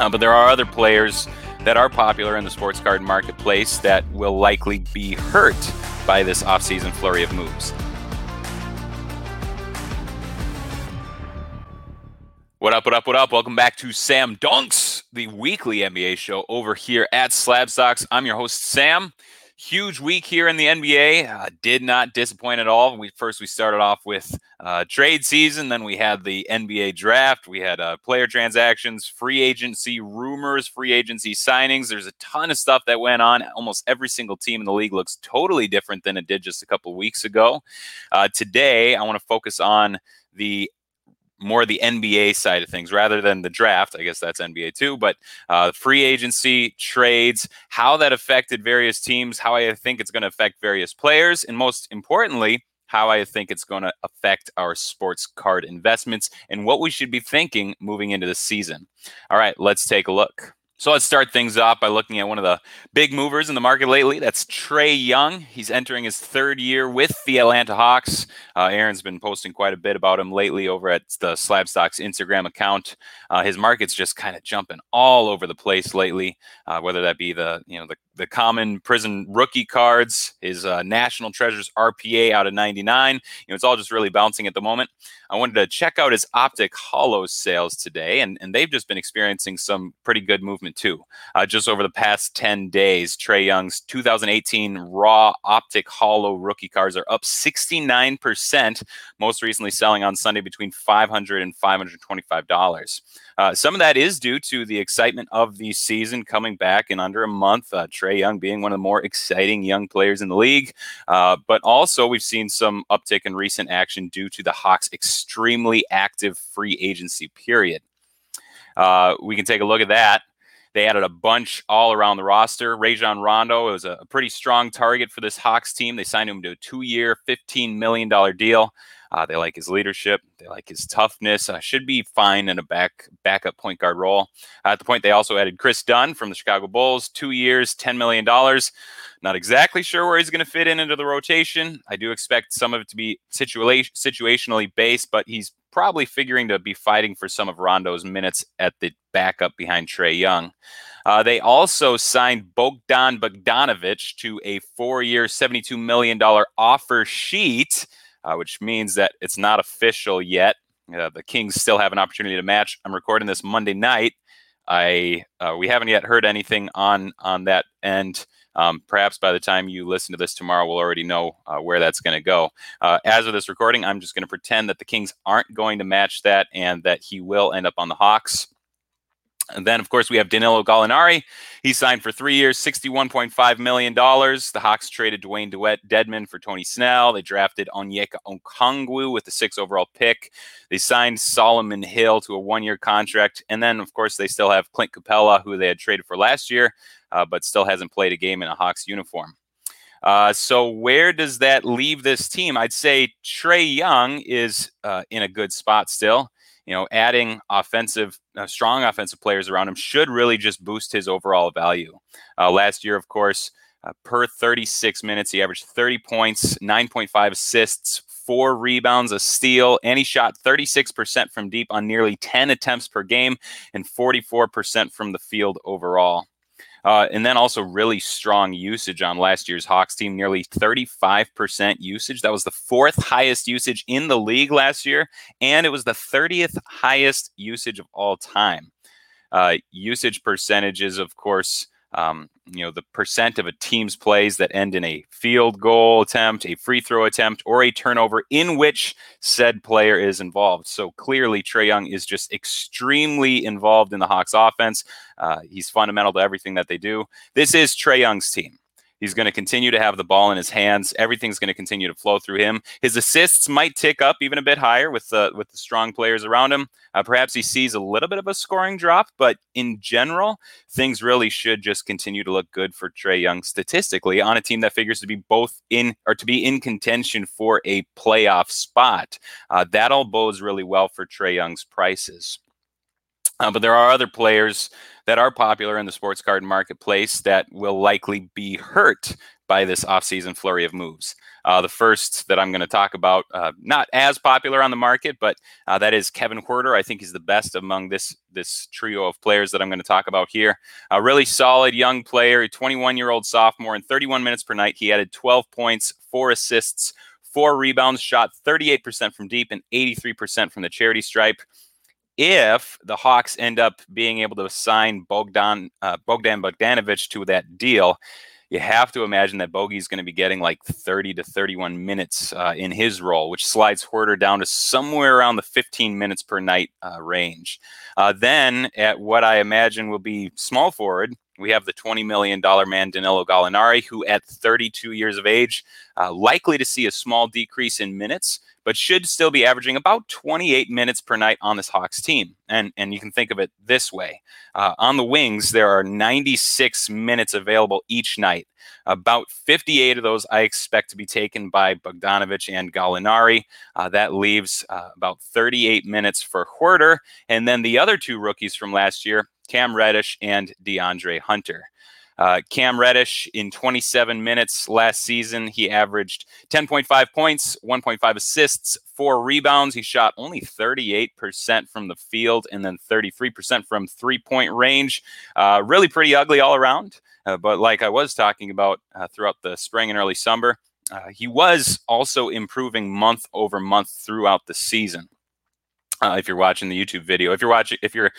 Uh, but there are other players that are popular in the sports card marketplace that will likely be hurt by this offseason flurry of moves. What up, what up, what up? Welcome back to Sam Dunks, the weekly NBA show over here at Slab Stocks. I'm your host, Sam. Huge week here in the NBA. Uh, did not disappoint at all. We first we started off with uh, trade season, then we had the NBA draft. We had uh, player transactions, free agency rumors, free agency signings. There's a ton of stuff that went on. Almost every single team in the league looks totally different than it did just a couple weeks ago. Uh, today, I want to focus on the more the NBA side of things rather than the draft. I guess that's NBA too, but uh, free agency, trades, how that affected various teams, how I think it's going to affect various players, and most importantly, how I think it's going to affect our sports card investments and what we should be thinking moving into the season. All right, let's take a look. So let's start things off by looking at one of the big movers in the market lately. That's Trae Young. He's entering his third year with the Atlanta Hawks. Uh, Aaron's been posting quite a bit about him lately over at the Slab Stocks Instagram account. Uh, his market's just kind of jumping all over the place lately, uh, whether that be the you know the the common Prizm rookie cards, his uh, National Treasures RPA out of 99. You know, it's all just really bouncing at the moment. I wanted to check out his Optic Holo sales today, and, and they've just been experiencing some pretty good movement too. Uh, just over the past 10 days, Trae Young's 2018 Raw Optic Holo rookie cards are up 69%, most recently selling on Sunday between $500 and $525. Uh, some of that is due to the excitement of the season coming back in under a month. Uh, Trae Young being one of the more exciting young players in the league. Uh, but also, we've seen some uptick in recent action due to the Hawks' extremely active free agency period. Uh, we can take a look at that. They added a bunch all around the roster. Rajon Rondo was a pretty strong target for this Hawks team. They signed him to a two year, $15 million deal. Uh, they like his leadership. They like his toughness. Uh, should be fine in a back backup point guard role. Uh, at the point, they also added Kris Dunn from the Chicago Bulls, two years, ten million dollars. Not exactly sure where he's going to fit in into the rotation. I do expect some of it to be situa- situationally based, but he's probably figuring to be fighting for some of Rondo's minutes at the backup behind Trae Young. Uh, they also signed Bogdan Bogdanovic to a four-year, $72 million offer sheet uh, which means that it's not official yet. Uh, the Kings still have an opportunity to match. I'm recording this Monday night. I uh, we haven't yet heard anything on on that end. Um, perhaps by the time you listen to this tomorrow, we'll already know uh, where that's going to go. Uh, as of this recording, I'm just going to pretend that the Kings aren't going to match that and that he will end up on the Hawks. And then, of course, we have Danilo Gallinari. He signed for three years, $61.5 million. The Hawks traded Dewayne DeWitt Dedmon for Tony Snell. They drafted Onyeka Okongwu with the sixth overall pick. They signed Solomon Hill to a one year contract. And then, of course, they still have Clint Capela, who they had traded for last year, uh, but still hasn't played a game in a Hawks uniform. Uh, so where does that leave this team? I'd say Trae Young is uh, in a good spot still you know, adding offensive, uh, strong offensive players around him should really just boost his overall value. Uh, last year, of course, uh, per 36 minutes, he averaged 30 points, 9.5 assists, four rebounds, a steal, and he shot 36% from deep on nearly 10 attempts per game and 44% from the field overall. Uh, and then also really strong usage on last year's Hawks team, nearly 35% usage. That was the fourth highest usage in the league last year, and it was the 30th highest usage of all time. Uh, usage percentages, of course, um, you know the percent of a team's plays that end in a field goal attempt a free throw attempt or a turnover in which said player is involved. So clearly Trae Young is just extremely involved in the hawks offense. Uh, he's fundamental to everything that they do. This is Trae Young's team He's going to continue to have the ball in his hands. Everything's going to continue to flow through him. His assists might tick up even a bit higher with the with the strong players around him. Uh, perhaps he sees a little bit of a scoring drop, but in general, things really should just continue to look good for Trae Young statistically on a team that figures to be both in or to be in contention for a playoff spot. Uh, that all bodes really well for Trae Young's prices. Uh, but there are other players that are popular in the sports card marketplace that will likely be hurt by this offseason flurry of moves. Uh, the first that I'm going to talk about, uh, not as popular on the market, but uh, that is Kevin Huerter. I think he's the best among this this trio of players that I'm going to talk about here. A really solid young player, 21 year old sophomore, in 31 minutes per night, he added 12 points, four assists, four rebounds, shot 38% from deep and 83% from the charity stripe if the Hawks end up being able to sign Bogdan uh, Bogdan Bogdanovic to that deal, you have to imagine that Bogey is going to be getting like 30 to 31 minutes uh, in his role, which slides Huerter down to somewhere around the 15 minutes per night uh, range. Uh, then, at what I imagine will be small forward, we have the $20 million man Danilo Gallinari, who at 32 years of age, uh, likely to see a small decrease in minutes but should still be averaging about 28 minutes per night on this Hawks team. And, and you can think of it this way uh, on the wings, there are 96 minutes available each night. About 58 of those I expect to be taken by Bogdanovic and Gallinari. Uh, that leaves uh, about 38 minutes for Huerter. And then the other two rookies from last year, Cam Reddish and DeAndre Hunter. Uh, Cam Reddish in 27 minutes last season, he averaged 10.5 points, 1.5 assists, four rebounds. He shot only 38% from the field and then 33% from three point range. Uh, really pretty ugly all around. Uh, but like I was talking about uh, throughout the spring and early summer, uh, he was also improving month over month throughout the season. Uh, if you're watching the YouTube video, if you're watching, if you're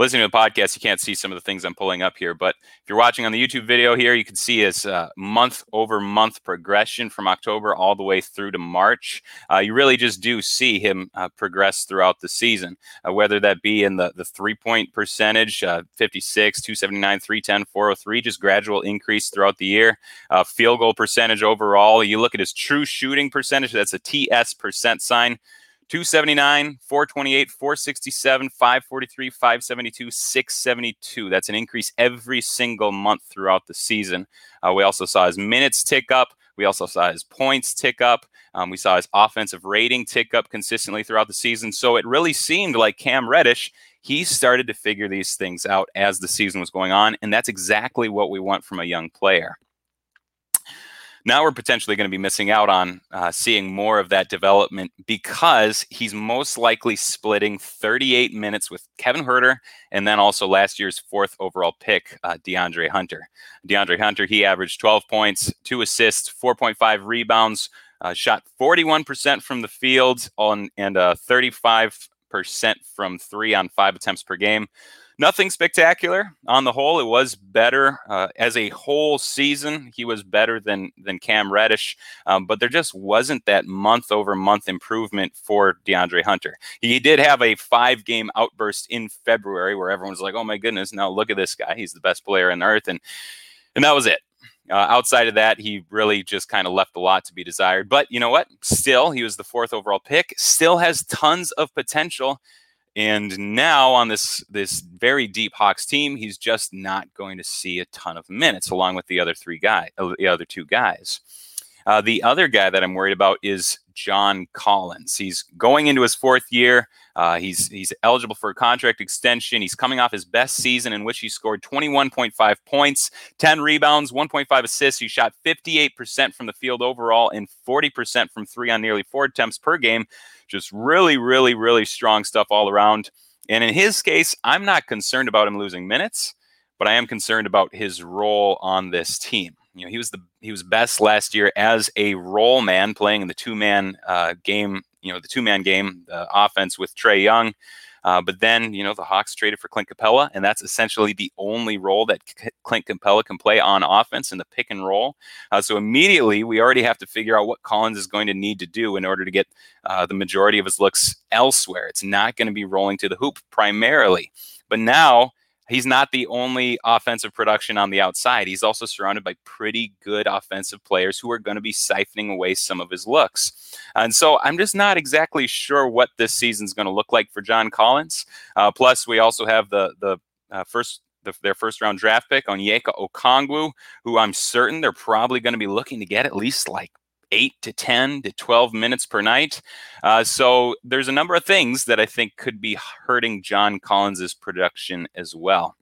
listening to the podcast, you can't see some of the things I'm pulling up here. But if you're watching on the YouTube video here, you can see his uh, month over month progression from October all the way through to March. Uh, you really just do see him uh, progress throughout the season, uh, whether that be in the, the three point percentage uh, 56, 279, 310, 403, just gradual increase throughout the year. Uh, field goal percentage overall, you look at his true shooting percentage, that's a TS percent sign. 279, 428, 467, 543, 572, 672. That's an increase every single month throughout the season. Uh, we also saw his minutes tick up. We also saw his points tick up. Um, we saw his offensive rating tick up consistently throughout the season. So it really seemed like Cam Reddish, he started to figure these things out as the season was going on. And that's exactly what we want from a young player. Now we're potentially going to be missing out on uh, seeing more of that development because he's most likely splitting 38 minutes with Kevin Huerter and then also last year's fourth overall pick, uh, DeAndre Hunter. DeAndre Hunter, he averaged 12 points, two assists, 4.5 rebounds, uh, shot 41% from the field on, and 35% uh, from three on five attempts per game nothing spectacular on the whole. It was better uh, as a whole season. He was better than than Cam Reddish, um, but there just wasn't that month over month improvement for DeAndre Hunter. He did have a five game outburst in February where everyone's like, "Oh my goodness, now look at this guy. He's the best player on earth," and and that was it. Uh, outside of that, he really just kind of left a lot to be desired. But you know what? Still, he was the fourth overall pick. Still has tons of potential. And now on this this very deep Hawks team, he's just not going to see a ton of minutes, along with the other three guys, uh, the other two guys. Uh, the other guy that I'm worried about is John Collins. He's going into his fourth year. Uh, he's he's eligible for a contract extension. He's coming off his best season in which he scored 21.5 points, 10 rebounds, 1.5 assists. He shot 58% from the field overall and 40% from three on nearly four attempts per game. Just really, really, really strong stuff all around. And in his case, I'm not concerned about him losing minutes, but I am concerned about his role on this team. You know, he was the he was best last year as a roll man, playing in the two man uh, game. You know, the two man game, the offense with Trae Young. Uh, but then, you know, the Hawks traded for Clint Capela, and that's essentially the only role that Clint Capela can play on offense in the pick and roll. Uh, so immediately, we already have to figure out what Collins is going to need to do in order to get uh, the majority of his looks elsewhere. It's not going to be rolling to the hoop primarily. But now, he's not the only offensive production on the outside. He's also surrounded by pretty good offensive players who are going to be siphoning away some of his looks. And so I'm just not exactly sure what this season's going to look like for John Collins. Uh, plus, we also have the the uh, first the, their first round draft pick Onyeka Okongwu, who I'm certain they're probably going to be looking to get at least like eight to 10 to 12 minutes per night. Uh, so there's a number of things that I think could be hurting John Collins's production as well.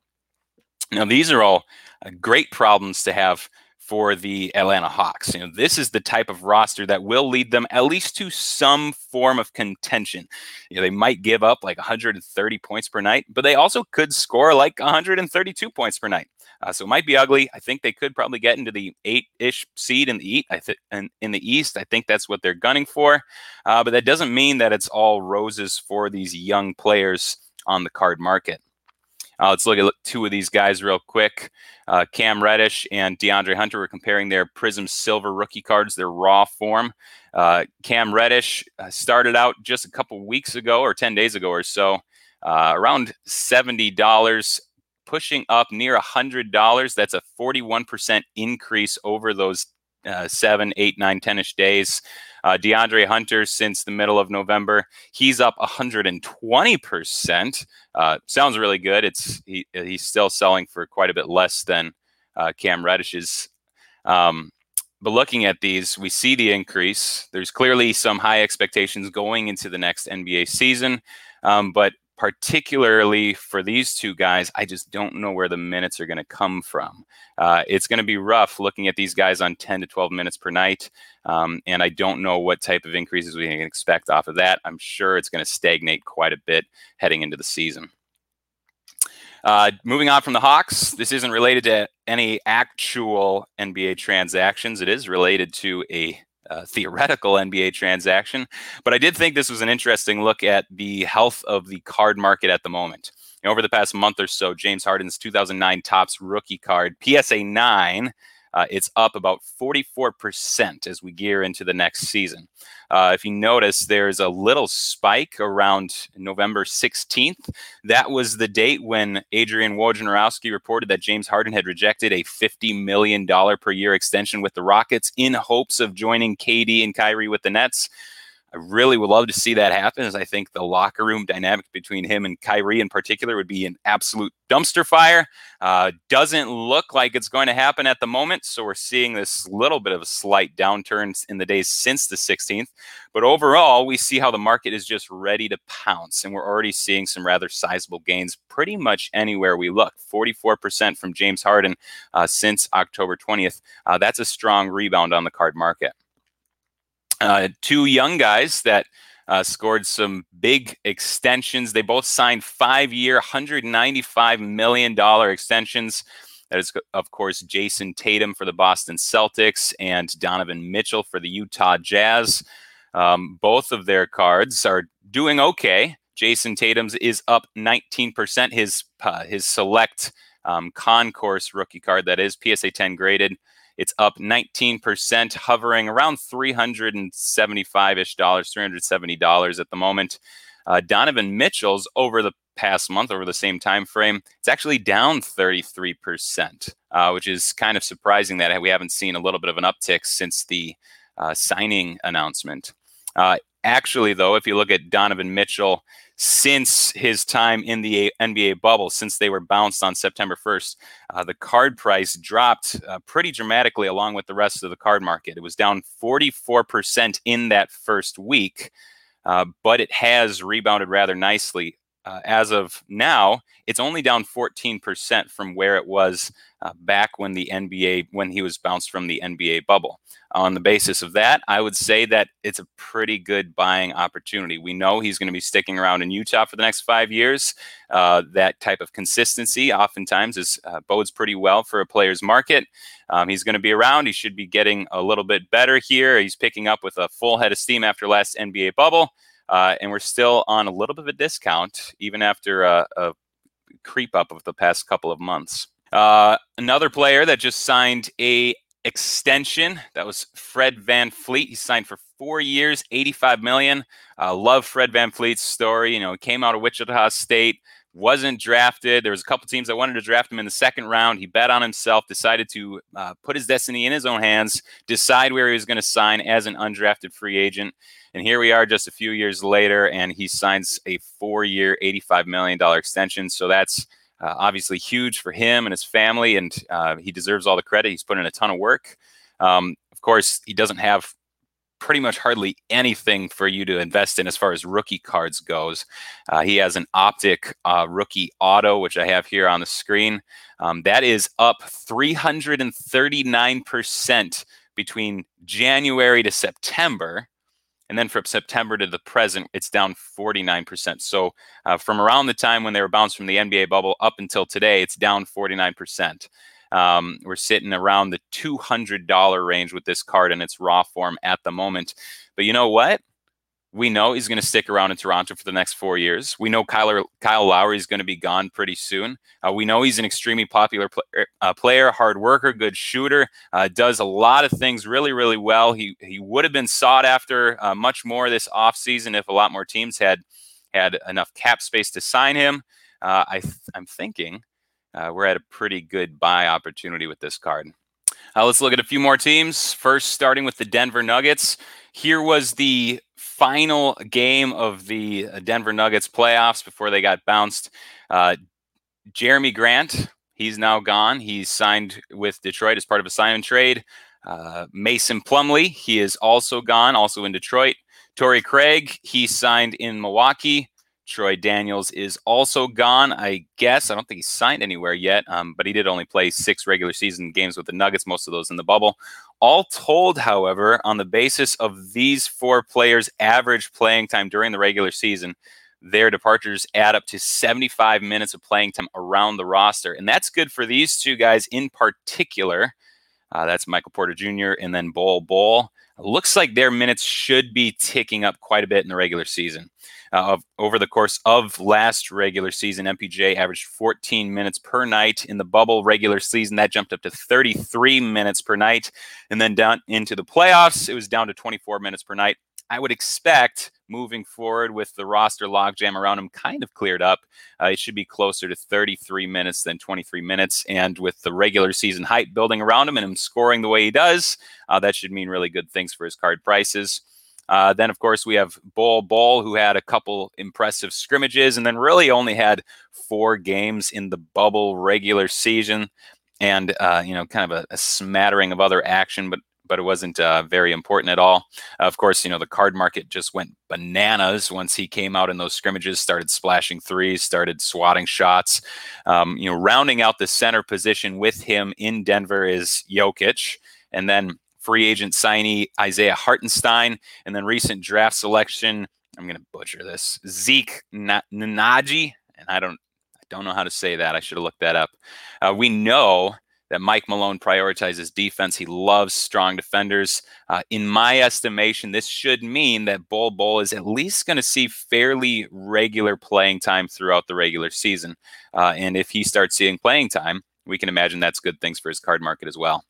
Now, these are all uh, great problems to have for the Atlanta Hawks. You know, this is the type of roster that will lead them at least to some form of contention. You know, they might give up like 130 points per night, but they also could score like 132 points per night. Uh, so it might be ugly. I think they could probably get into the eight-ish seed in the East. I think in the East, I think that's what they're gunning for. Uh, but that doesn't mean that it's all roses for these young players on the card market. Uh, let's look at two of these guys real quick. Uh, Cam Reddish and DeAndre Hunter were comparing their Prizm Silver rookie cards, their raw form. Uh, Cam Reddish uh, started out just a couple weeks ago or 10 days ago or so, uh, around $70, pushing up near $100. That's a 41% increase over those uh, seven, eight, nine, 10 ish days. Uh, DeAndre Hunter, since the middle of November, he's up 120%. Uh, sounds really good. It's he, He's still selling for quite a bit less than uh, Cam Reddish's. Um, but looking at these, we see the increase. There's clearly some high expectations going into the next NBA season. Um, but particularly for these two guys, I just don't know where the minutes are going to come from. Uh, it's going to be rough looking at these guys on 10 to 12 minutes per night. Um, and I don't know what type of increases we can expect off of that. I'm sure it's going to stagnate quite a bit heading into the season. Uh, moving on from the Hawks, this isn't related to any actual NBA transactions. It is related to a uh, theoretical NBA transaction. But I did think this was an interesting look at the health of the card market at the moment. You know, over the past month or so, James Harden's 2009 Topps rookie card, PSA 9, uh, it's up about 44% as we gear into the next season. Uh, if you notice, there's a little spike around November 16th. That was the date when Adrian Wojnarowski reported that James Harden had rejected a $50 million per year extension with the Rockets in hopes of joining KD and Kyrie with the Nets. I really would love to see that happen, as I think the locker room dynamic between him and Kyrie in particular would be an absolute dumpster fire. Uh, doesn't look like it's going to happen at the moment, so we're seeing this little bit of a slight downturn in the days since the 16th. But overall, we see how the market is just ready to pounce, and we're already seeing some rather sizable gains pretty much anywhere we look. 44% from James Harden uh, since October 20th. Uh, that's a strong rebound on the card market. Uh, two young guys that uh, scored some big extensions. They both signed five year, $195 million extensions. That is, of course, Jayson Tatum for the Boston Celtics and Donovan Mitchell for the Utah Jazz. Um, both of their cards are doing okay. Jayson Tatum's is up 19%. His uh, his select um, concourse rookie card that is PSA 10 graded it's up 19%, hovering around 375 ish dollars, $370 at the moment. Uh, Donovan Mitchell's over the past month, over the same time frame, it's actually down 33%, uh, which is kind of surprising that we haven't seen a little bit of an uptick since the uh, signing announcement. Actually, though, if you look at Donovan Mitchell, since his time in the NBA bubble, since they were bounced on September 1st, uh, the card price dropped uh, pretty dramatically along with the rest of the card market. It was down 44% in that first week, uh, but it has rebounded rather nicely. Uh, as of now, it's only down 14% from where it was uh, back when the NBA, when he was bounced from the NBA bubble on the basis of that, I would say that it's a pretty good buying opportunity. We know he's going to be sticking around in Utah for the next five years. Uh, that type of consistency oftentimes is uh, bodes pretty well for a player's market. Um, he's going to be around. He should be getting a little bit better here. He's picking up with a full head of steam after last NBA bubble. Uh, and we're still on a little bit of a discount, even after a, a creep up of the past couple of months. Uh, another player that just signed a extension. That was Fred VanVleet. He signed for four years, 85 million. Uh, love Fred VanVleet's story. You know, he came out of Wichita State, wasn't drafted. There was a couple teams that wanted to draft him in the second round. He bet on himself, decided to uh, put his destiny in his own hands, decide where he was going to sign as an undrafted free agent. And here we are just a few years later, and he signs a four-year, $85 million extension. So that's uh, obviously huge for him and his family, and uh, he deserves all the credit. He's put in a ton of work. Um, of course, he doesn't have pretty much hardly anything for you to invest in as far as rookie cards goes. Uh, he has an optic uh, rookie auto, which I have here on the screen. Um, that is up 339% between January to September. And then from September to the present, it's down 49%. So uh, from around the time when they were bounced from the NBA bubble up until today, it's down 49%. Um, we're sitting around the $200 range with this card in its raw form at the moment. But you know what? We know he's going to stick around in Toronto for the next four years. We know Kyle, Kyle Lowry is going to be gone pretty soon. Uh, we know he's an extremely popular pl- er, uh, player, hard worker, good shooter, uh, does a lot of things really, really well. He he would have been sought after uh, much more this offseason if a lot more teams had had enough cap space to sign him. Uh, I th- I'm thinking uh, we're at a pretty good buy opportunity with this card. Uh, let's look at a few more teams. First, starting with the Denver Nuggets. Here was the final game of the Denver Nuggets playoffs before they got bounced. Uh, Jerami Grant, he's now gone. He's signed with Detroit as part of a sign and trade. Uh, Mason Plumlee, he is also gone, also in Detroit. Torrey Craig, he signed in Milwaukee. Troy Daniels is also gone. I guess I don't think he signed anywhere yet, um, but he did only play six regular season games with the Nuggets, most of those in the bubble. All told, however, on the basis of these four players' average playing time during the regular season, their departures add up to 75 minutes of playing time around the roster. And that's good for these two guys in particular. Uh, that's Michael Porter Jr. and then Bol Bol. Looks like their minutes should be ticking up quite a bit in the regular season. Uh, of, over the course of last regular season, MPJ averaged 14 minutes per night. In the bubble regular season, that jumped up to 33 minutes per night. And then down into the playoffs, it was down to 24 minutes per night. I would expect moving forward with the roster logjam around him kind of cleared up. Uh, it should be closer to 33 minutes than 23 minutes. And with the regular season hype building around him and him scoring the way he does, uh, that should mean really good things for his card prices. Uh, then, of course, we have Bol Bol, who had a couple impressive scrimmages and then really only had four games in the bubble regular season and, uh, you know, kind of a, a, smattering of other action, but but it wasn't uh, very important at all. of course, you know, the card market just went bananas once he came out in those scrimmages, started splashing threes, started swatting shots. Um, you know, rounding out the center position with him in Denver is Jokic. And then free agent signee Isaiah Hartenstein, and then recent draft selection. I'm going to butcher this. Zeke Nnaji, and I don't I don't know how to say that. I should have looked that up. Uh, we know that Mike Malone prioritizes defense. He loves strong defenders. Uh, in my estimation, this should mean that Bol Bol is at least going to see fairly regular playing time throughout the regular season. Uh, and if he starts seeing playing time, we can imagine that's good things for his card market as well.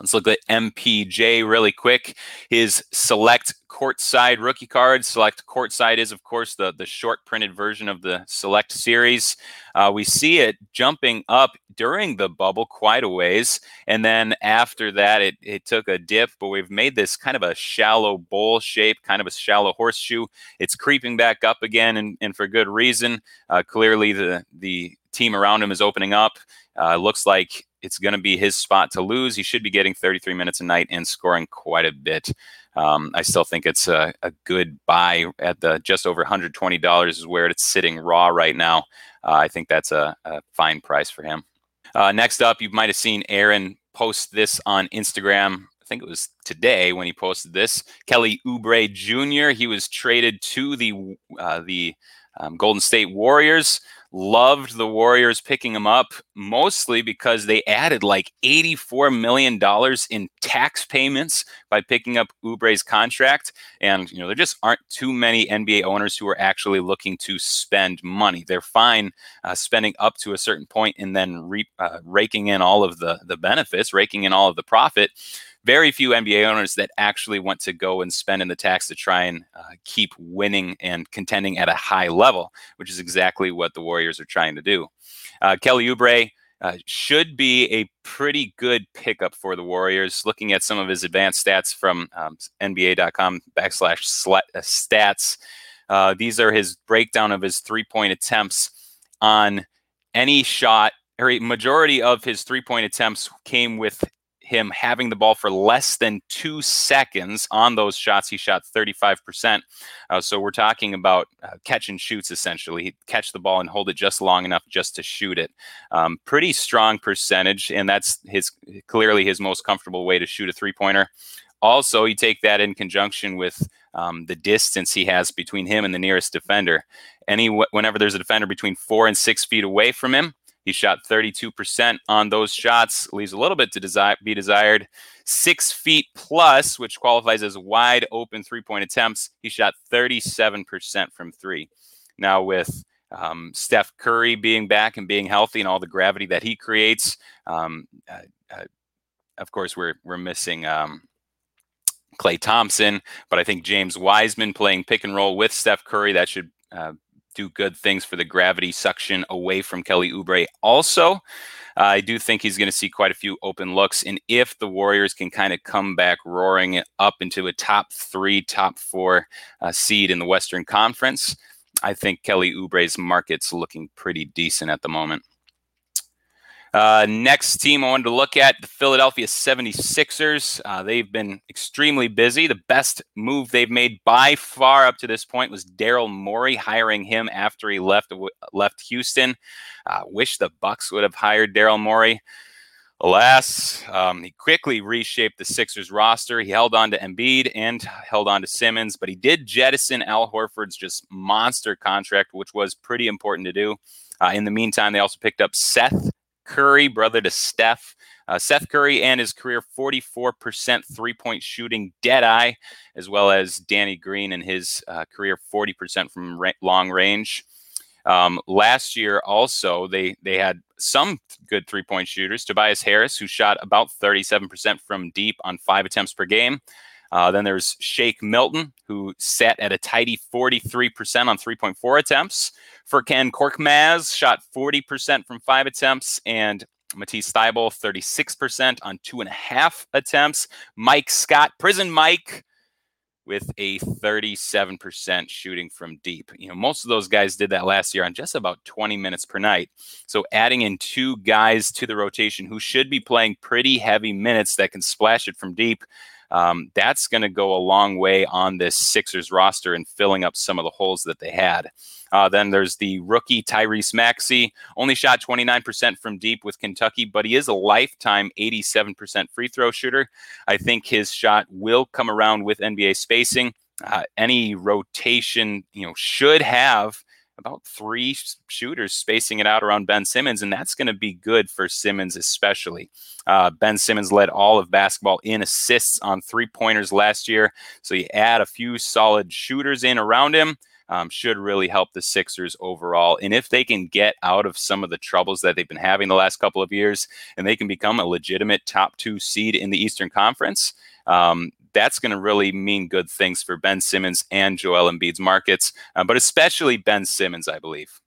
Let's look at MPJ really quick. His select courtside rookie card. Select courtside is, of course, the, the short printed version of the select series. Uh, we see it jumping up during the bubble quite a ways. And then after that, it, it took a dip, but we've made this kind of a shallow bowl shape, kind of a shallow horseshoe. It's creeping back up again, and, and for good reason. Uh, clearly, the, the team around him is opening up. Uh, looks like it's going to be his spot to lose. He should be getting 33 minutes a night and scoring quite a bit. Um, I still think it's a, a, good buy at the just over $120 is where it's sitting raw right now. Uh, I think that's a, a, fine price for him. Uh, next up, you might have seen Aaron post this on Instagram. I think it was today when he posted this. Kelly Oubre Jr. He was traded to the uh, the um, Golden State Warriors loved the Warriors picking him up mostly because they added like $84 million in tax payments by picking up Oubre's contract. And, you know, there just aren't too many NBA owners who are actually looking to spend money. They're fine uh, spending up to a certain point and then re- uh, raking in all of the, the benefits, raking in all of the profit very few NBA owners that actually want to go and spend in the tax to try and uh, keep winning and contending at a high level, which is exactly what the Warriors are trying to do. Uh, Kelly Oubre uh, should be a pretty good pickup for the Warriors. Looking at some of his advanced stats from um, NBA.com backslash uh, stats, uh, these are his breakdown of his three point attempts on any shot. Or majority of his three point attempts came with him having the ball for less than two seconds on those shots. He shot 35%. Uh, so we're talking about uh, catch and shoots essentially. He'd catch the ball and hold it just long enough just to shoot it. Um, pretty strong percentage, and that's his clearly his most comfortable way to shoot a three pointer. Also, you take that in conjunction with um, the distance he has between him and the nearest defender. Any whenever there's a defender between four and six feet away from him, he shot 32% on those shots, leaves a little bit to desi- be desired. Six feet plus, which qualifies as wide open three point attempts, he shot 37% from three. Now, with um, Steph Curry being back and being healthy and all the gravity that he creates, um, uh, uh, of course, we're, we're missing. Um, Klay Thompson, but I think James Wiseman playing pick and roll with Steph Curry that should uh, do good things for the gravity suction away from Kelly Oubre. Also, uh, I do think he's going to see quite a few open looks. And if the Warriors can kind of come back roaring up into a top three, top four uh, seed in the Western Conference, I think Kelly Oubre's market's looking pretty decent at the moment. Uh, next team I wanted to look at the Philadelphia 76ers. Uh, they've been extremely busy. The best move they've made by far up to this point was Daryl Morey hiring him after he left left Houston. Uh, wish the Bucks would have hired Daryl Morey. Alas, um, he quickly reshaped the Sixers roster. He held on to Embiid and held on to Simmons, but he did jettison Al Horford's just monster contract, which was pretty important to do. Uh, in the meantime, they also picked up Seth Curry, brother to Steph. Uh, Seth Curry and his career 44% three point shooting dead eye, as well as Danny Green and his uh, career 40% from ra- long range. Um, last year, also, they, they had some good three point shooters. Tobias Harris, who shot about 37% from deep on five attempts per game. Uh, then there's Shake Milton, who sat at a tidy 43% on 3.4 attempts. Furkan Korkmaz shot 40% from five attempts, and Matisse Thybulle, 36% on two and a half attempts. Mike Scott, Prison Mike, with a 37% shooting from deep. You know, most of those guys did that last year on just about 20 minutes per night. So adding in two guys to the rotation who should be playing pretty heavy minutes that can splash it from deep um, that's going to go a long way on this Sixers roster and filling up some of the holes that they had. Uh, then there's the rookie Tyrese Maxey, only shot 29% from deep with Kentucky, but he is a lifetime 87% free throw shooter. I think his shot will come around with NBA spacing. Uh, any rotation, you know, should have about three shooters spacing it out around Ben Simmons, and that's going to be good for Simmons, especially. Uh, ben Simmons led all of basketball in assists on three pointers last year. So you add a few solid shooters in around him. Um, should really help the Sixers overall. And if they can get out of some of the troubles that they've been having the last couple of years and they can become a legitimate top two seed in the Eastern Conference, um, that's going to really mean good things for Ben Simmons and Joel Embiid's markets, uh, but especially Ben Simmons, I believe.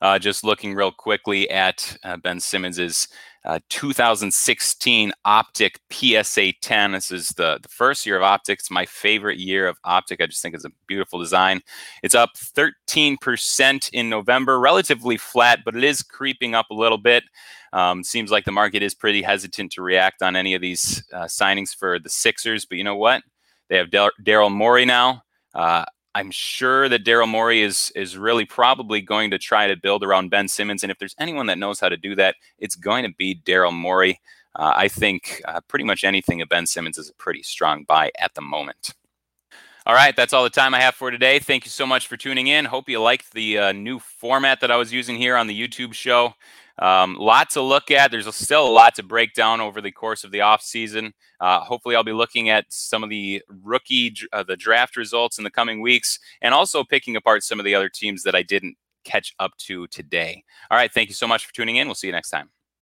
Uh, just looking real quickly at uh, Ben Simmons's uh, 2016 Optic PSA 10. This is the, the first year of Optic. It's my favorite year of Optic. I just think it's a beautiful design. It's up 13% in November, relatively flat, but it is creeping up a little bit. Um, seems like the market is pretty hesitant to react on any of these uh, signings for the Sixers, but you know what? They have Daryl Morey now. Uh, I'm sure that Daryl Morey is is really probably going to try to build around Ben Simmons, and if there's anyone that knows how to do that, it's going to be Daryl Morey. Uh, I think uh, pretty much anything of Ben Simmons is a pretty strong buy at the moment. All right, that's all the time I have for today. Thank you so much for tuning in. Hope you liked the uh, new format that I was using here on the YouTube show. Um, lot to look at. There's still a lot to break down over the course of the off season. Uh, hopefully, I'll be looking at some of the rookie, uh, the draft results in the coming weeks, and also picking apart some of the other teams that I didn't catch up to today. All right, thank you so much for tuning in. We'll see you next time.